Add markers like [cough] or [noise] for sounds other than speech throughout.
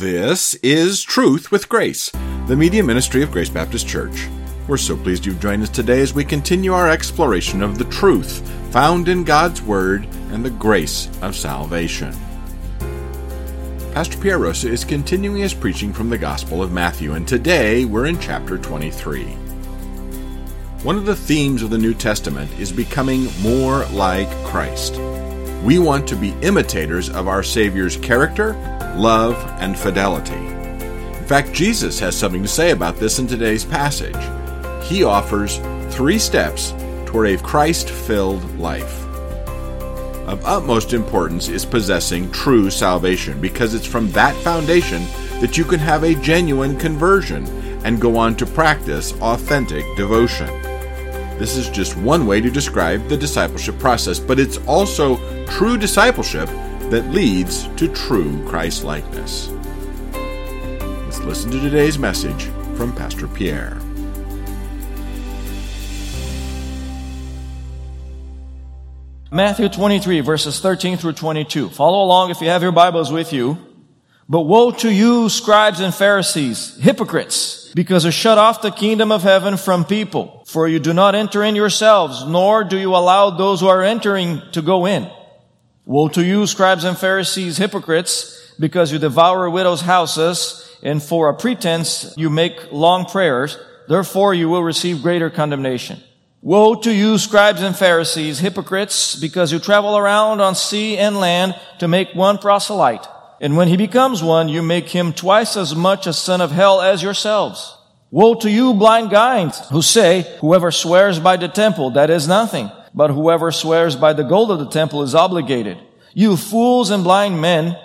This is Truth with Grace, the media ministry of Grace Baptist Church. We're so pleased you've joined us today as we continue our exploration of the truth found in God's Word and the grace of salvation. Pastor Pierre Rosa is continuing his preaching from the Gospel of Matthew, and today we're in chapter 23. One of the themes of the New Testament is becoming more like Christ. We want to be imitators of our Savior's character, love, and fidelity. In fact, Jesus has something to say about this in today's passage. He offers three steps toward a Christ filled life. Of utmost importance is possessing true salvation because it's from that foundation that you can have a genuine conversion and go on to practice authentic devotion. This is just one way to describe the discipleship process, but it's also true discipleship that leads to true Christ likeness. Let's listen to today's message from Pastor Pierre. Matthew 23, verses 13 through 22. Follow along if you have your Bibles with you. But woe to you, scribes and Pharisees, hypocrites, because you shut off the kingdom of heaven from people. For you do not enter in yourselves, nor do you allow those who are entering to go in. Woe to you, scribes and Pharisees, hypocrites, because you devour widows' houses, and for a pretense you make long prayers. Therefore you will receive greater condemnation. Woe to you, scribes and Pharisees, hypocrites, because you travel around on sea and land to make one proselyte. And when he becomes one, you make him twice as much a son of hell as yourselves. Woe to you, blind guides, who say, whoever swears by the temple, that is nothing. But whoever swears by the gold of the temple is obligated. You fools and blind men,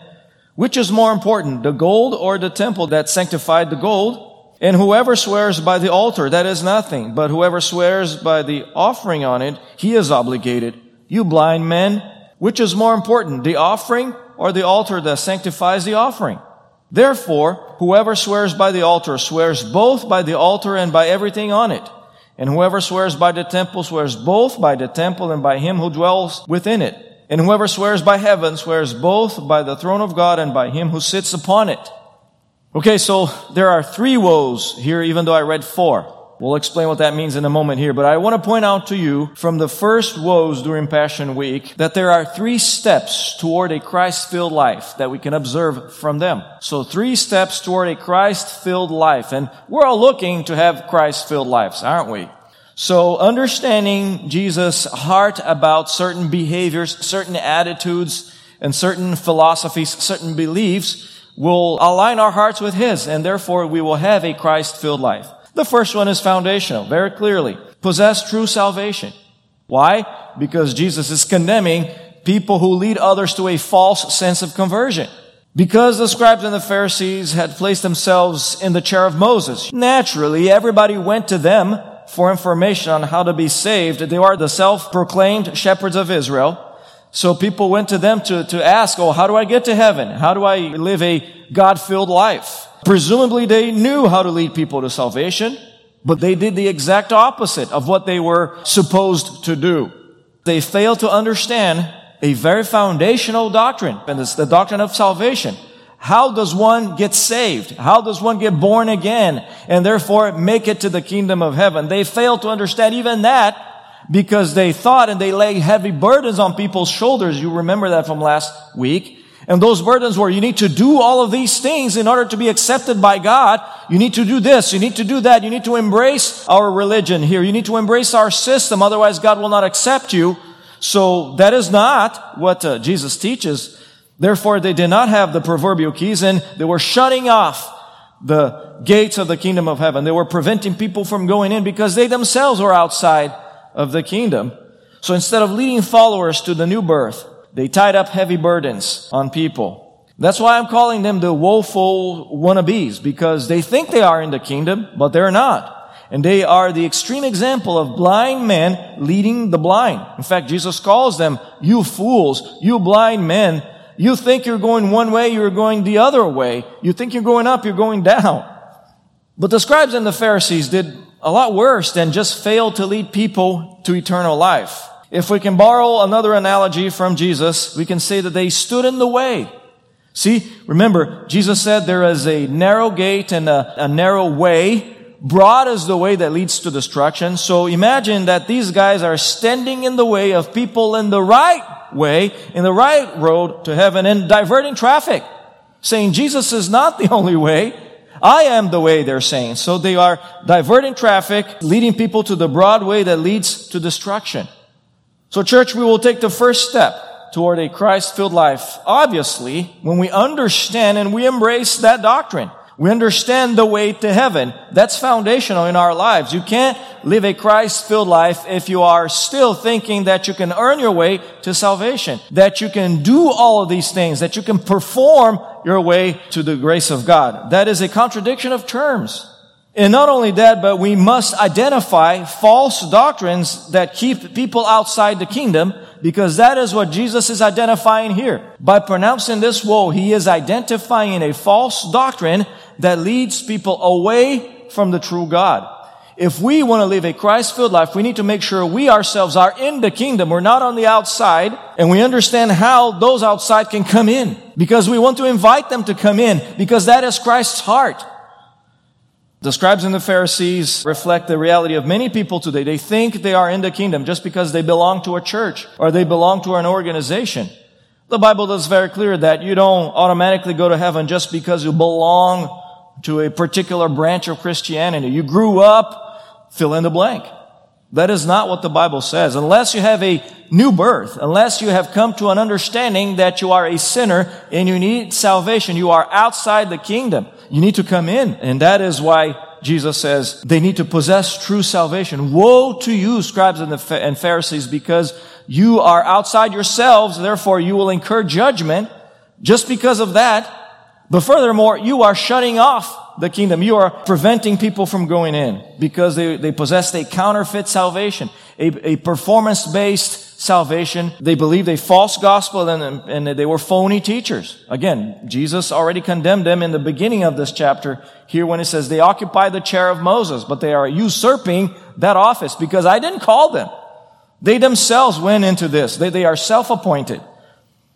which is more important, the gold or the temple that sanctified the gold? And whoever swears by the altar, that is nothing. But whoever swears by the offering on it, he is obligated. You blind men, which is more important, the offering or the altar that sanctifies the offering? Therefore, whoever swears by the altar swears both by the altar and by everything on it. And whoever swears by the temple swears both by the temple and by him who dwells within it. And whoever swears by heaven swears both by the throne of God and by him who sits upon it. Okay, so there are three woes here, even though I read four. We'll explain what that means in a moment here, but I want to point out to you from the first woes during Passion Week that there are three steps toward a Christ-filled life that we can observe from them. So three steps toward a Christ-filled life, and we're all looking to have Christ-filled lives, aren't we? So understanding Jesus' heart about certain behaviors, certain attitudes, and certain philosophies, certain beliefs, will align our hearts with His, and therefore we will have a Christ-filled life. The first one is foundational, very clearly. Possess true salvation. Why? Because Jesus is condemning people who lead others to a false sense of conversion. Because the scribes and the Pharisees had placed themselves in the chair of Moses, naturally everybody went to them for information on how to be saved. They are the self-proclaimed shepherds of Israel. So people went to them to, to ask, oh, how do I get to heaven? How do I live a God-filled life? Presumably they knew how to lead people to salvation, but they did the exact opposite of what they were supposed to do. They failed to understand a very foundational doctrine, and it's the doctrine of salvation. How does one get saved? How does one get born again and therefore make it to the kingdom of heaven? They failed to understand even that because they thought and they lay heavy burdens on people's shoulders. You remember that from last week. And those burdens were, you need to do all of these things in order to be accepted by God. You need to do this. You need to do that. You need to embrace our religion here. You need to embrace our system. Otherwise, God will not accept you. So that is not what uh, Jesus teaches. Therefore, they did not have the proverbial keys and they were shutting off the gates of the kingdom of heaven. They were preventing people from going in because they themselves were outside of the kingdom. So instead of leading followers to the new birth, they tied up heavy burdens on people. That's why I'm calling them the woeful wannabes, because they think they are in the kingdom, but they're not. And they are the extreme example of blind men leading the blind. In fact, Jesus calls them, you fools, you blind men. You think you're going one way, you're going the other way. You think you're going up, you're going down. But the scribes and the Pharisees did a lot worse than just fail to lead people to eternal life. If we can borrow another analogy from Jesus, we can say that they stood in the way See, remember, Jesus said there is a narrow gate and a, a narrow way. Broad is the way that leads to destruction. So imagine that these guys are standing in the way of people in the right way, in the right road to heaven and diverting traffic. Saying Jesus is not the [laughs] only way. I am the way, they're saying. So they are diverting traffic, leading people to the broad way that leads to destruction. So church, we will take the first step toward a Christ-filled life. Obviously, when we understand and we embrace that doctrine, we understand the way to heaven. That's foundational in our lives. You can't live a Christ-filled life if you are still thinking that you can earn your way to salvation, that you can do all of these things, that you can perform your way to the grace of God. That is a contradiction of terms. And not only that, but we must identify false doctrines that keep people outside the kingdom because that is what Jesus is identifying here. By pronouncing this woe, he is identifying a false doctrine that leads people away from the true God. If we want to live a Christ-filled life, we need to make sure we ourselves are in the kingdom. We're not on the outside and we understand how those outside can come in because we want to invite them to come in because that is Christ's heart. The scribes and the Pharisees reflect the reality of many people today. They think they are in the kingdom just because they belong to a church or they belong to an organization. The Bible is very clear that you don't automatically go to heaven just because you belong to a particular branch of Christianity. You grew up, fill in the blank. That is not what the Bible says. Unless you have a new birth, unless you have come to an understanding that you are a sinner and you need salvation, you are outside the kingdom. You need to come in. And that is why Jesus says they need to possess true salvation. Woe to you, scribes and, and Pharisees, because you are outside yourselves, therefore you will incur judgment just because of that. But furthermore, you are shutting off the kingdom. You are preventing people from going in because they, they possess a counterfeit salvation, a, a performance-based salvation. They believed a false gospel and, and they were phony teachers. Again, Jesus already condemned them in the beginning of this chapter here when it says they occupy the chair of Moses, but they are usurping that office because I didn't call them. They themselves went into this. They, they are self-appointed.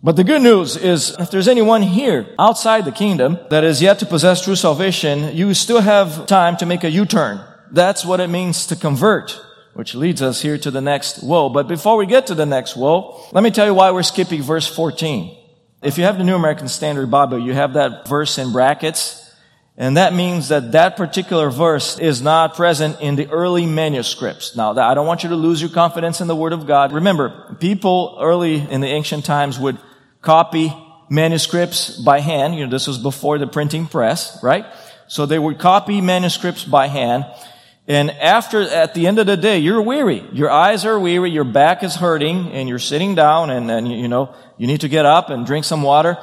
But the good news is, if there's anyone here outside the kingdom that is yet to possess true salvation, you still have time to make a U-turn. That's what it means to convert which leads us here to the next woe. But before we get to the next woe, let me tell you why we're skipping verse 14. If you have the New American Standard Bible, you have that verse in brackets. And that means that that particular verse is not present in the early manuscripts. Now, I don't want you to lose your confidence in the Word of God. Remember, people early in the ancient times would copy manuscripts by hand. You know, this was before the printing press, right? So they would copy manuscripts by hand. And after, at the end of the day, you're weary. Your eyes are weary, your back is hurting, and you're sitting down and, and you know, you need to get up and drink some water.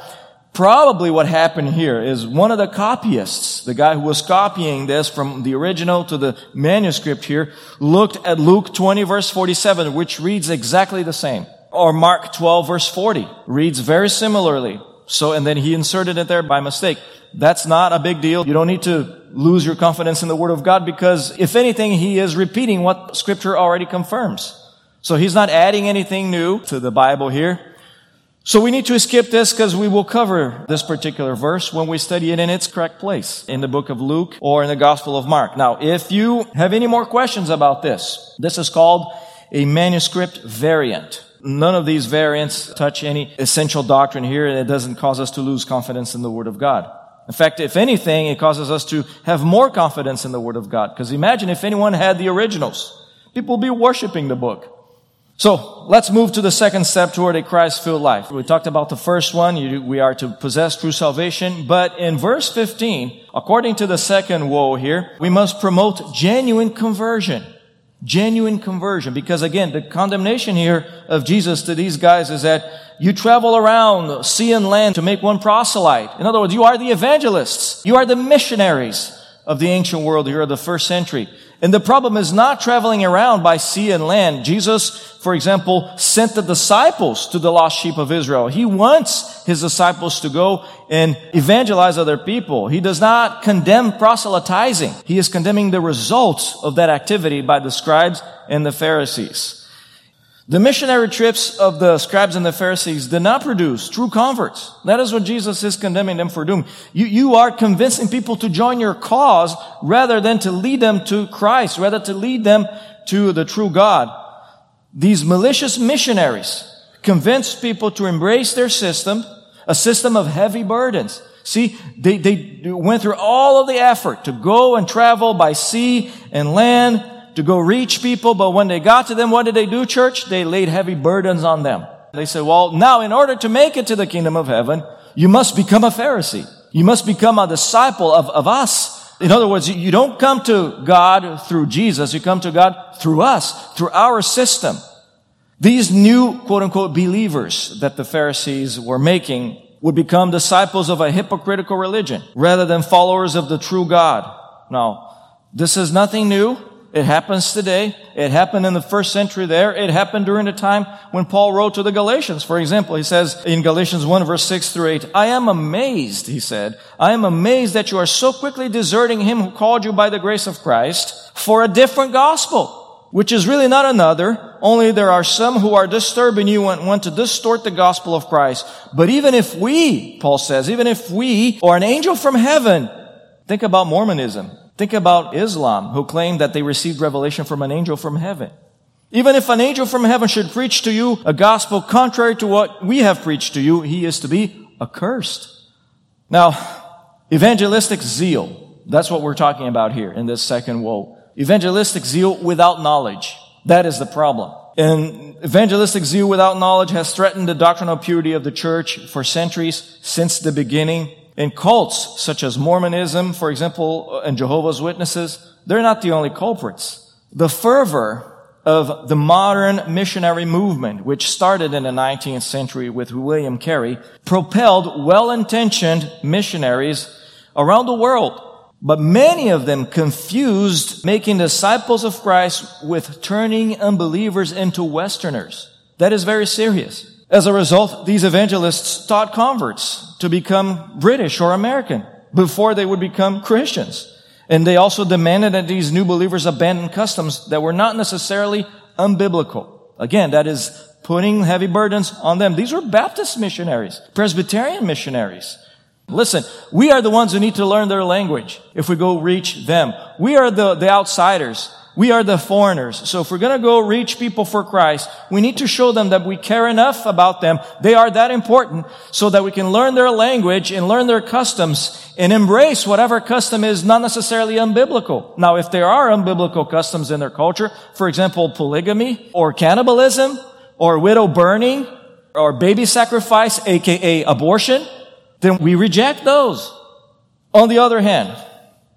Probably what happened here is one of the copyists, the guy who was copying this from the original to the manuscript here, looked at Luke 20 verse 47, which reads exactly the same. Or Mark 12 verse 40 reads very similarly. So, and then he inserted it there by mistake. That's not a big deal. You don't need to lose your confidence in the Word of God because if anything, he is repeating what Scripture already confirms. So he's not adding anything new to the Bible here. So we need to skip this because we will cover this particular verse when we study it in its correct place in the book of Luke or in the Gospel of Mark. Now, if you have any more questions about this, this is called a manuscript variant. None of these variants touch any essential doctrine here and it doesn't cause us to lose confidence in the Word of God. In fact, if anything, it causes us to have more confidence in the Word of God. Because imagine if anyone had the originals. People would be worshiping the book. So, let's move to the second step toward a Christ-filled life. We talked about the first one. You, we are to possess true salvation. But in verse 15, according to the second woe here, we must promote genuine conversion. Genuine conversion. Because again, the condemnation here of Jesus to these guys is that you travel around sea and land to make one proselyte. In other words, you are the evangelists. You are the missionaries of the ancient world here of the first century. And the problem is not traveling around by sea and land. Jesus, for example, sent the disciples to the lost sheep of Israel. He wants his disciples to go and evangelize other people. He does not condemn proselytizing. He is condemning the results of that activity by the scribes and the Pharisees. The missionary trips of the scribes and the Pharisees did not produce true converts. That is what Jesus is condemning them for doing. You, you are convincing people to join your cause rather than to lead them to Christ, rather to lead them to the true God. These malicious missionaries convince people to embrace their system, a system of heavy burdens. See, they, they went through all of the effort to go and travel by sea and land to go reach people, but when they got to them, what did they do, church? They laid heavy burdens on them. They said, well, now in order to make it to the kingdom of heaven, you must become a Pharisee. You must become a disciple of, of us. In other words, you don't come to God through Jesus, you come to God through us, through our system. These new quote unquote believers that the Pharisees were making would become disciples of a hypocritical religion rather than followers of the true God. Now, this is nothing new. It happens today. It happened in the first century there. It happened during the time when Paul wrote to the Galatians. For example, he says in Galatians 1 verse 6 through 8, I am amazed, he said, I am amazed that you are so quickly deserting him who called you by the grace of Christ for a different gospel, which is really not another, only there are some who are disturbing you and want to distort the gospel of Christ. But even if we, Paul says, even if we or an angel from heaven, think about Mormonism. Think about Islam, who claim that they received revelation from an angel from heaven. Even if an angel from heaven should preach to you a gospel contrary to what we have preached to you, he is to be accursed. Now, evangelistic zeal. That's what we're talking about here in this second woe. Evangelistic zeal without knowledge. That is the problem. And evangelistic zeal without knowledge has threatened the doctrinal purity of the church for centuries since the beginning. In cults such as Mormonism, for example, uh, and Jehovah's Witnesses, they're not the only culprits. The fervor of the modern missionary movement, which started in the 19th century with William Carey, propelled well-intentioned missionaries around the world. But many of them confused making disciples of Christ with turning unbelievers into Westerners. That is very serious. As a result, these evangelists taught converts to become British or American before they would become Christians. And they also demanded that these new believers abandon customs that were not necessarily unbiblical. Again, that is putting heavy burdens on them. These were Baptist missionaries, Presbyterian missionaries. Listen, we are the ones who need to learn their language if we go reach them. We are the, the outsiders. We are the foreigners. So if we're going to go reach people for Christ, we need to show them that we care enough about them. They are that important so that we can learn their language and learn their customs and embrace whatever custom is not necessarily unbiblical. Now, if there are unbiblical customs in their culture, for example, polygamy or cannibalism or widow burning or baby sacrifice, aka abortion, then we reject those. On the other hand,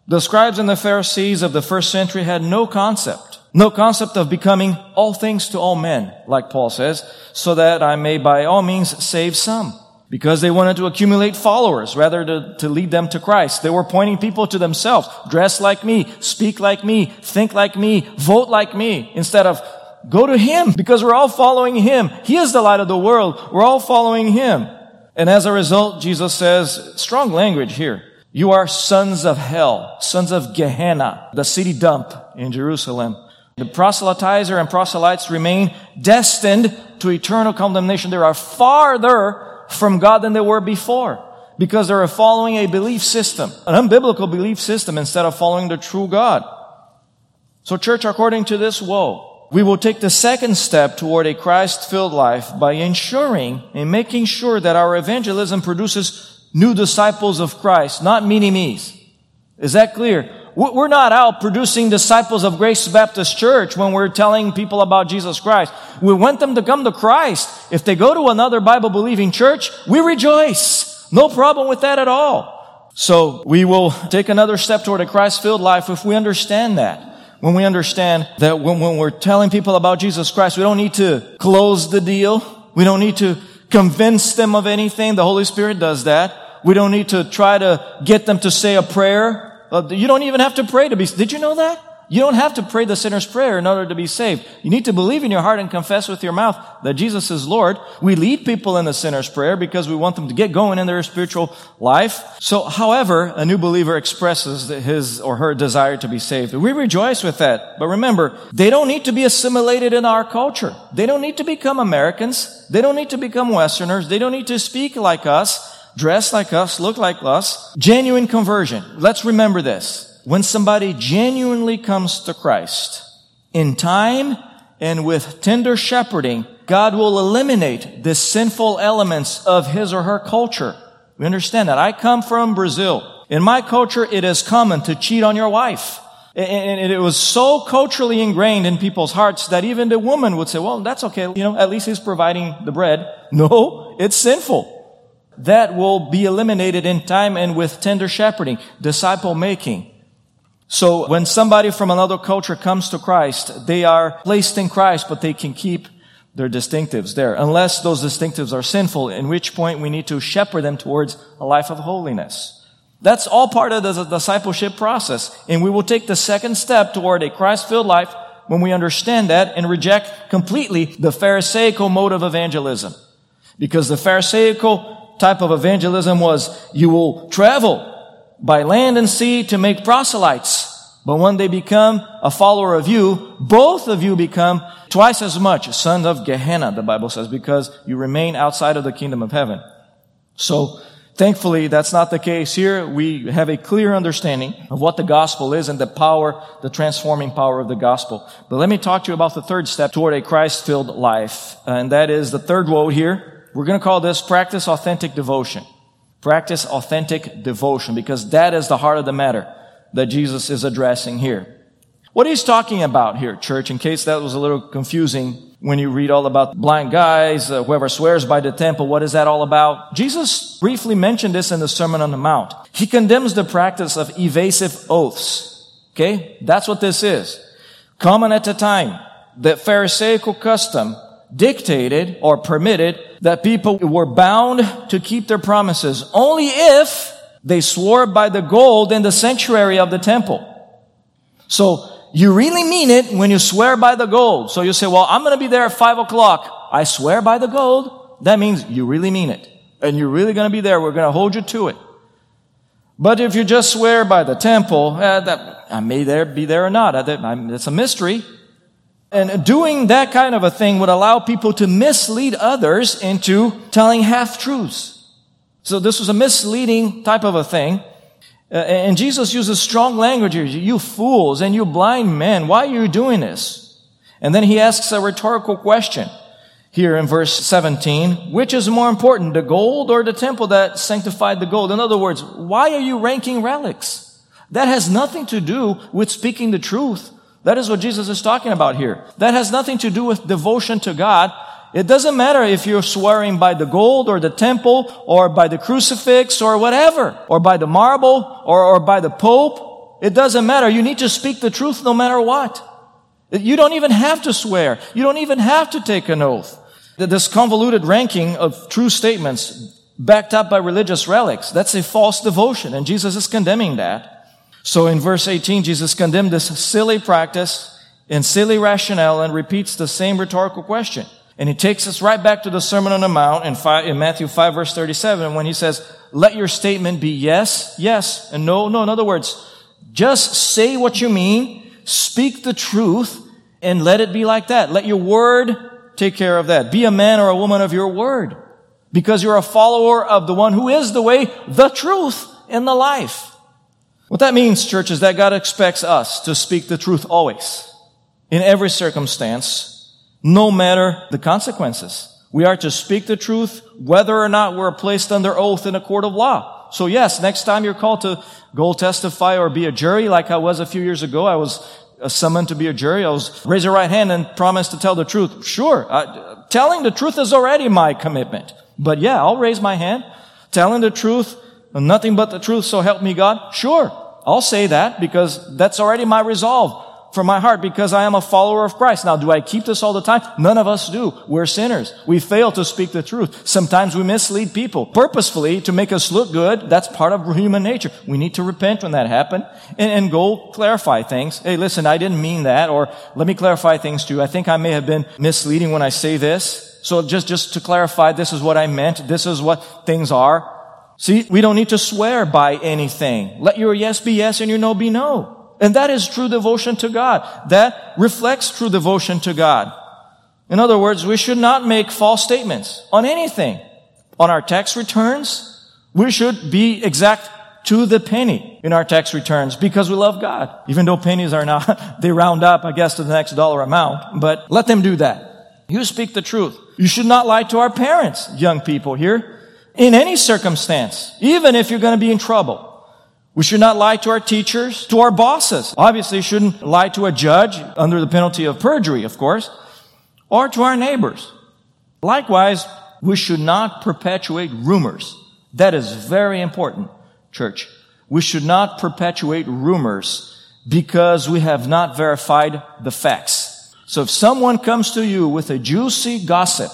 the scribes and the Pharisees of the first century had no concept, no concept of becoming all things to all men, like Paul says, so that I may by all means save some. Because they wanted to accumulate followers rather to, to lead them to Christ. They were pointing people to themselves. Dress like me, speak like me, think like me, vote like me, instead of go to Him because we're all following Him. He is the light of the world. We're all following Him. And as a result, Jesus says, strong language here. You are sons of hell, sons of Gehenna, the city dump in Jerusalem. The proselytizer and proselytes remain destined to eternal condemnation. They are farther from God than they were before because they are following a belief system, an unbiblical belief system instead of following the true God. So church, according to this woe, we will take the second step toward a Christ-filled life by ensuring and making sure that our evangelism produces new disciples of Christ, not mini-me's. Is that clear? We're not out producing disciples of Grace Baptist Church when we're telling people about Jesus Christ. We want them to come to Christ. If they go to another Bible believing church, we rejoice. No problem with that at all. So we will take another step toward a Christ filled life if we understand that. When we understand that when, when we're telling people about Jesus Christ, we don't need to close the deal. We don't need to convince them of anything. The Holy Spirit does that. We don't need to try to get them to say a prayer. Uh, you don't even have to pray to be. Did you know that? You don't have to pray the sinner's prayer in order to be saved. You need to believe in your heart and confess with your mouth that Jesus is Lord. We lead people in the sinner's prayer because we want them to get going in their spiritual life. So, however, a new believer expresses his or her desire to be saved. We rejoice with that. But remember, they don't need to be assimilated in our culture. They don't need to become Americans. They don't need to become Westerners. They don't need to speak like us, dress like us, look like us. Genuine conversion. Let's remember this when somebody genuinely comes to Christ, in time and with tender shepherding, God will eliminate the sinful elements of his or her culture. We understand that. I come from Brazil. In my culture, it is common to cheat on your wife. And it was so culturally ingrained in people's hearts that even the woman would say, well, that's okay. You know, at least he's providing the bread. [laughs] No, it's sinful. That will be eliminated in time and with tender shepherding, disciple making. So when somebody from another culture comes to Christ, they are placed in Christ, but they can keep their distinctives there, unless those distinctives are sinful, in which point we need to shepherd them towards a life of holiness. That's all part of the discipleship process. And we will take the second step toward a Christ-filled life when we understand that and reject completely the Pharisaical mode of evangelism. Because the Pharisaical type of evangelism was, you will travel by land and sea to make proselytes. But when they become a follower of you, both of you become twice as much sons of Gehenna, the Bible says, because you remain outside of the kingdom of heaven. So, thankfully, that's not the case here. We have a clear understanding of what the gospel is and the power, the transforming power of the gospel. But let me talk to you about the third step toward a Christ-filled life. And that is the third woe here. We're going to call this practice authentic devotion. Practice authentic devotion because that is the heart of the matter that Jesus is addressing here. What he's talking about here, church, in case that was a little confusing when you read all about blind guys, uh, whoever swears by the temple, what is that all about? Jesus briefly mentioned this in the Sermon on the Mount. He condemns the practice of evasive oaths. Okay? That's what this is. Common at the time, the Pharisaical custom dictated or permitted that people were bound to keep their promises only if they swore by the gold in the sanctuary of the temple. So you really mean it when you swear by the gold. So you say, well, I'm going to be there at five o'clock. I swear by the gold. That means you really mean it. And you're really going to be there. We're going to hold you to it. But if you just swear by the temple, eh, that I may there be there or not. It's a mystery. And doing that kind of a thing would allow people to mislead others into telling half truths. So this was a misleading type of a thing. Uh, and Jesus uses strong language here. You fools and you blind men, why are you doing this? And then he asks a rhetorical question here in verse 17. Which is more important, the gold or the temple that sanctified the gold? In other words, why are you ranking relics? That has nothing to do with speaking the truth that is what Jesus is talking about here. That has nothing to do with devotion to God. It doesn't matter if you're swearing by the gold or the temple or by the crucifix or whatever, or by the marble or, or by the pope. It doesn't matter. You need to speak the truth no matter what. You don't even have to swear. You don't even have to take an oath. This convoluted ranking of true statements backed up by religious relics, that's a false devotion, and Jesus is condemning that. So in verse 18, Jesus condemned this silly practice and silly rationale and repeats the same rhetorical question. And he takes us right back to the Sermon on the Mount in, five, in Matthew 5 verse 37 when he says, let your statement be yes, yes, and no, no. In other words, just say what you mean, speak the truth, and let it be like that. Let your word take care of that. Be a man or a woman of your word. Because you're a follower of the one who is the way, the truth, and the life. What that means, church, is that God expects us to speak the truth always, in every circumstance, no matter the consequences. We are to speak the truth whether or not we're placed under oath in a court of law. So yes, next time you're called to go testify or be a jury, like I was a few years ago, I was summoned to be a jury. I was raise your right hand and promise to tell the truth. Sure, uh, telling the truth is already my commitment. But yeah, I'll raise my hand. Telling the truth Nothing but the truth, so help me God? Sure. I'll say that because that's already my resolve. from my heart because I am a follower of Christ. Now, do I keep this all the time? None of us do. We're sinners. We fail to speak the truth. Sometimes we mislead people purposefully to make us look good. That's part of human nature. We need to repent when that happened and, and go clarify things. Hey, listen, I didn't mean that, or let me clarify things too. I think I may have been misleading when I say this. So just, just to clarify, this is what I meant. This is what things are. See, we don't need to swear by anything. Let your yes be yes and your no be no. And that is true devotion to God. That reflects true devotion to God. In other words, we should not make false statements on anything. On our tax returns, we should be exact to the penny in our tax returns because we love God. Even though pennies are not, [laughs] they round up, I guess, to the next dollar amount, but let them do that. You speak the truth. You should not lie to our parents, young people here, in any circumstance, even if you're going to be in trouble. We should not lie to our teachers, to our bosses. Obviously, you shouldn't lie to a judge under the penalty of perjury, of course, or to our neighbors. Likewise, we should not perpetuate rumors. That is very important, church. We should not perpetuate rumors because we have not verified the facts. So if someone comes to you with a juicy gossip,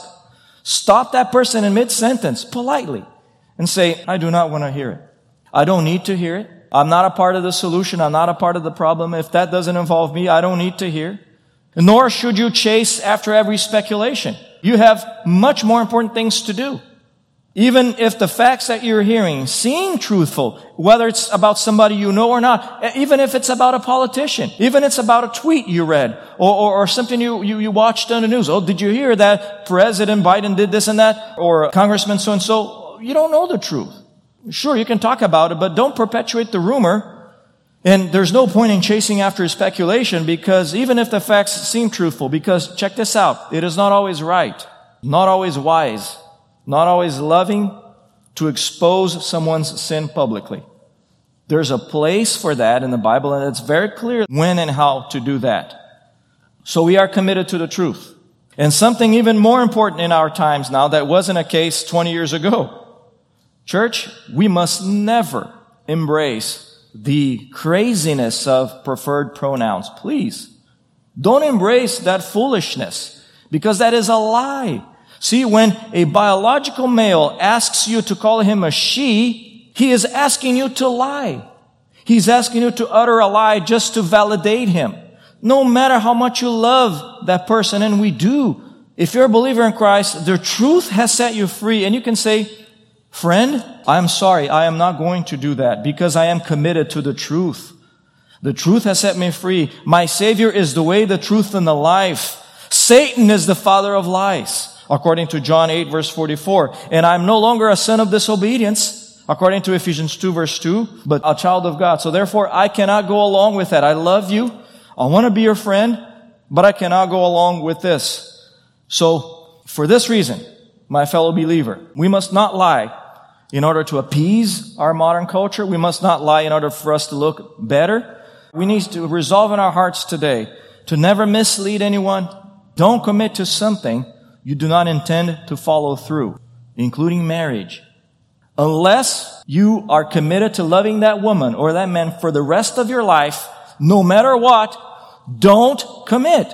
stop that person in mid-sentence politely and say, I do not want to hear it. I don't need to hear it. I'm not a part of the solution. I'm not a part of the problem. If that doesn't involve me, I don't need to hear. Nor should you chase after every speculation. You have much more important things to do. Even if the facts that you're hearing seem truthful, whether it's about somebody you know or not, even if it's about a politician, even if it's about a tweet you read, or, or, or something you, you, you watched on the news. Oh, did you hear that President Biden did this and that? Or Congressman so and so? You don't know the truth. Sure, you can talk about it, but don't perpetuate the rumor. And there's no point in chasing after speculation because even if the facts seem truthful, because check this out, it is not always right, not always wise, not always loving to expose someone's sin publicly. There's a place for that in the Bible and it's very clear when and how to do that. So we are committed to the truth. And something even more important in our times now that wasn't a case 20 years ago. Church, we must never embrace the craziness of preferred pronouns. Please. Don't embrace that foolishness because that is a lie. See, when a biological male asks you to call him a she, he is asking you to lie. He's asking you to utter a lie just to validate him. No matter how much you love that person, and we do, if you're a believer in Christ, the truth has set you free, and you can say, Friend, I'm sorry, I am not going to do that because I am committed to the truth. The truth has set me free. My Savior is the way, the truth, and the life. Satan is the father of lies, according to John 8 verse 44. And I'm no longer a son of disobedience, according to Ephesians 2 verse 2, but a child of God. So therefore, I cannot go along with that. I love you. I want to be your friend, but I cannot go along with this. So, for this reason, my fellow believer, we must not lie in order to appease our modern culture. We must not lie in order for us to look better. We need to resolve in our hearts today to never mislead anyone. Don't commit to something you do not intend to follow through, including marriage. Unless you are committed to loving that woman or that man for the rest of your life, no matter what, don't commit.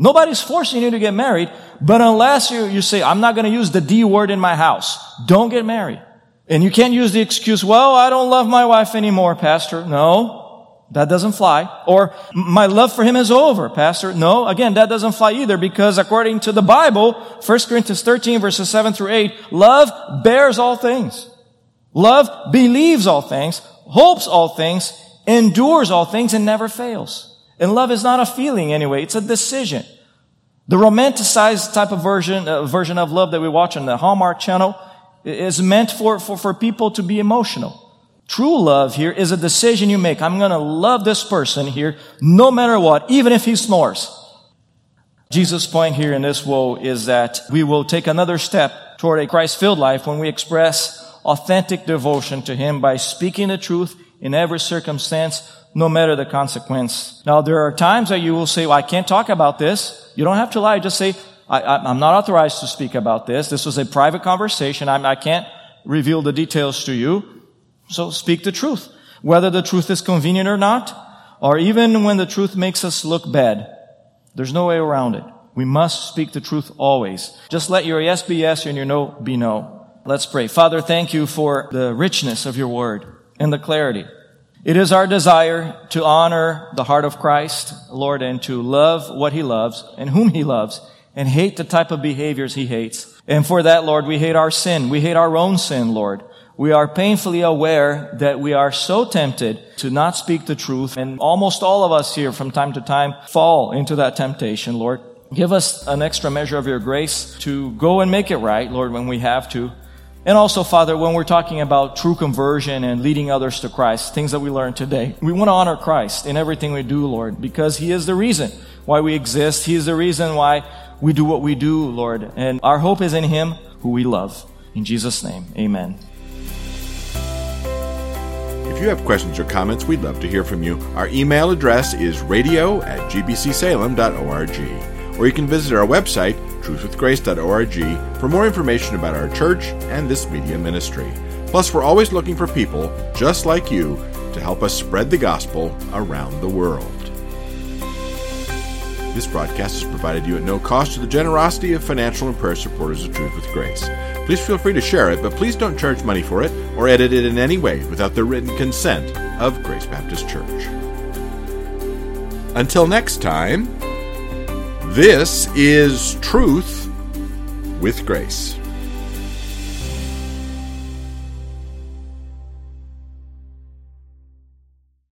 Nobody's forcing you to get married, but unless you, you say, I'm not going to use the D word in my house, don't get married. And you can't use the excuse, well, I don't love my wife anymore, pastor. No, that doesn't fly. Or my love for him is over, pastor. No, again, that doesn't fly either because according to the Bible, 1 Corinthians 13 verses 7 through 8, love bears all things. Love believes all things, hopes all things, endures all things, and never fails. And love is not a feeling anyway, it's a decision. The romanticized type of version, uh, version of love that we watch on the Hallmark channel, is meant for, for, for people to be emotional. True love here is a decision you make. I'm going to love this person here no matter what, even if he snores. Jesus' point here in this woe is that we will take another step toward a Christ-filled life when we express authentic devotion to Him by speaking the truth in every circumstance, no matter the consequence. Now, there are times that you will say, well, I can't talk about this. You don't have to lie. Just say, I, am not authorized to speak about this. This was a private conversation. I'm, I can not reveal the details to you. So speak the truth. Whether the truth is convenient or not, or even when the truth makes us look bad. There's no way around it. We must speak the truth always. Just let your yes be yes and your no be no. Let's pray. Father, thank you for the richness of your word and the clarity. It is our desire to honor the heart of Christ, Lord, and to love what he loves and whom he loves and hate the type of behaviors he hates. And for that, Lord, we hate our sin. We hate our own sin, Lord. We are painfully aware that we are so tempted to not speak the truth. And almost all of us here from time to time fall into that temptation, Lord. Give us an extra measure of your grace to go and make it right, Lord, when we have to. And also, Father, when we're talking about true conversion and leading others to Christ, things that we learned today, we want to honor Christ in everything we do, Lord, because He is the reason why we exist. He is the reason why we do what we do, Lord. And our hope is in Him who we love. In Jesus' name, amen. If you have questions or comments, we'd love to hear from you. Our email address is radio at gbcsalem.org, or you can visit our website, truthwithgrace.org, for more information about our church and this media ministry. Plus, we're always looking for people just like you to help us spread the gospel around the world. This broadcast is provided you at no cost to the generosity of financial and prayer supporters of Truth with Grace. Please feel free to share it, but please don't charge money for it or edit it in any way without the written consent of Grace Baptist Church. Until next time, this is Truth with Grace.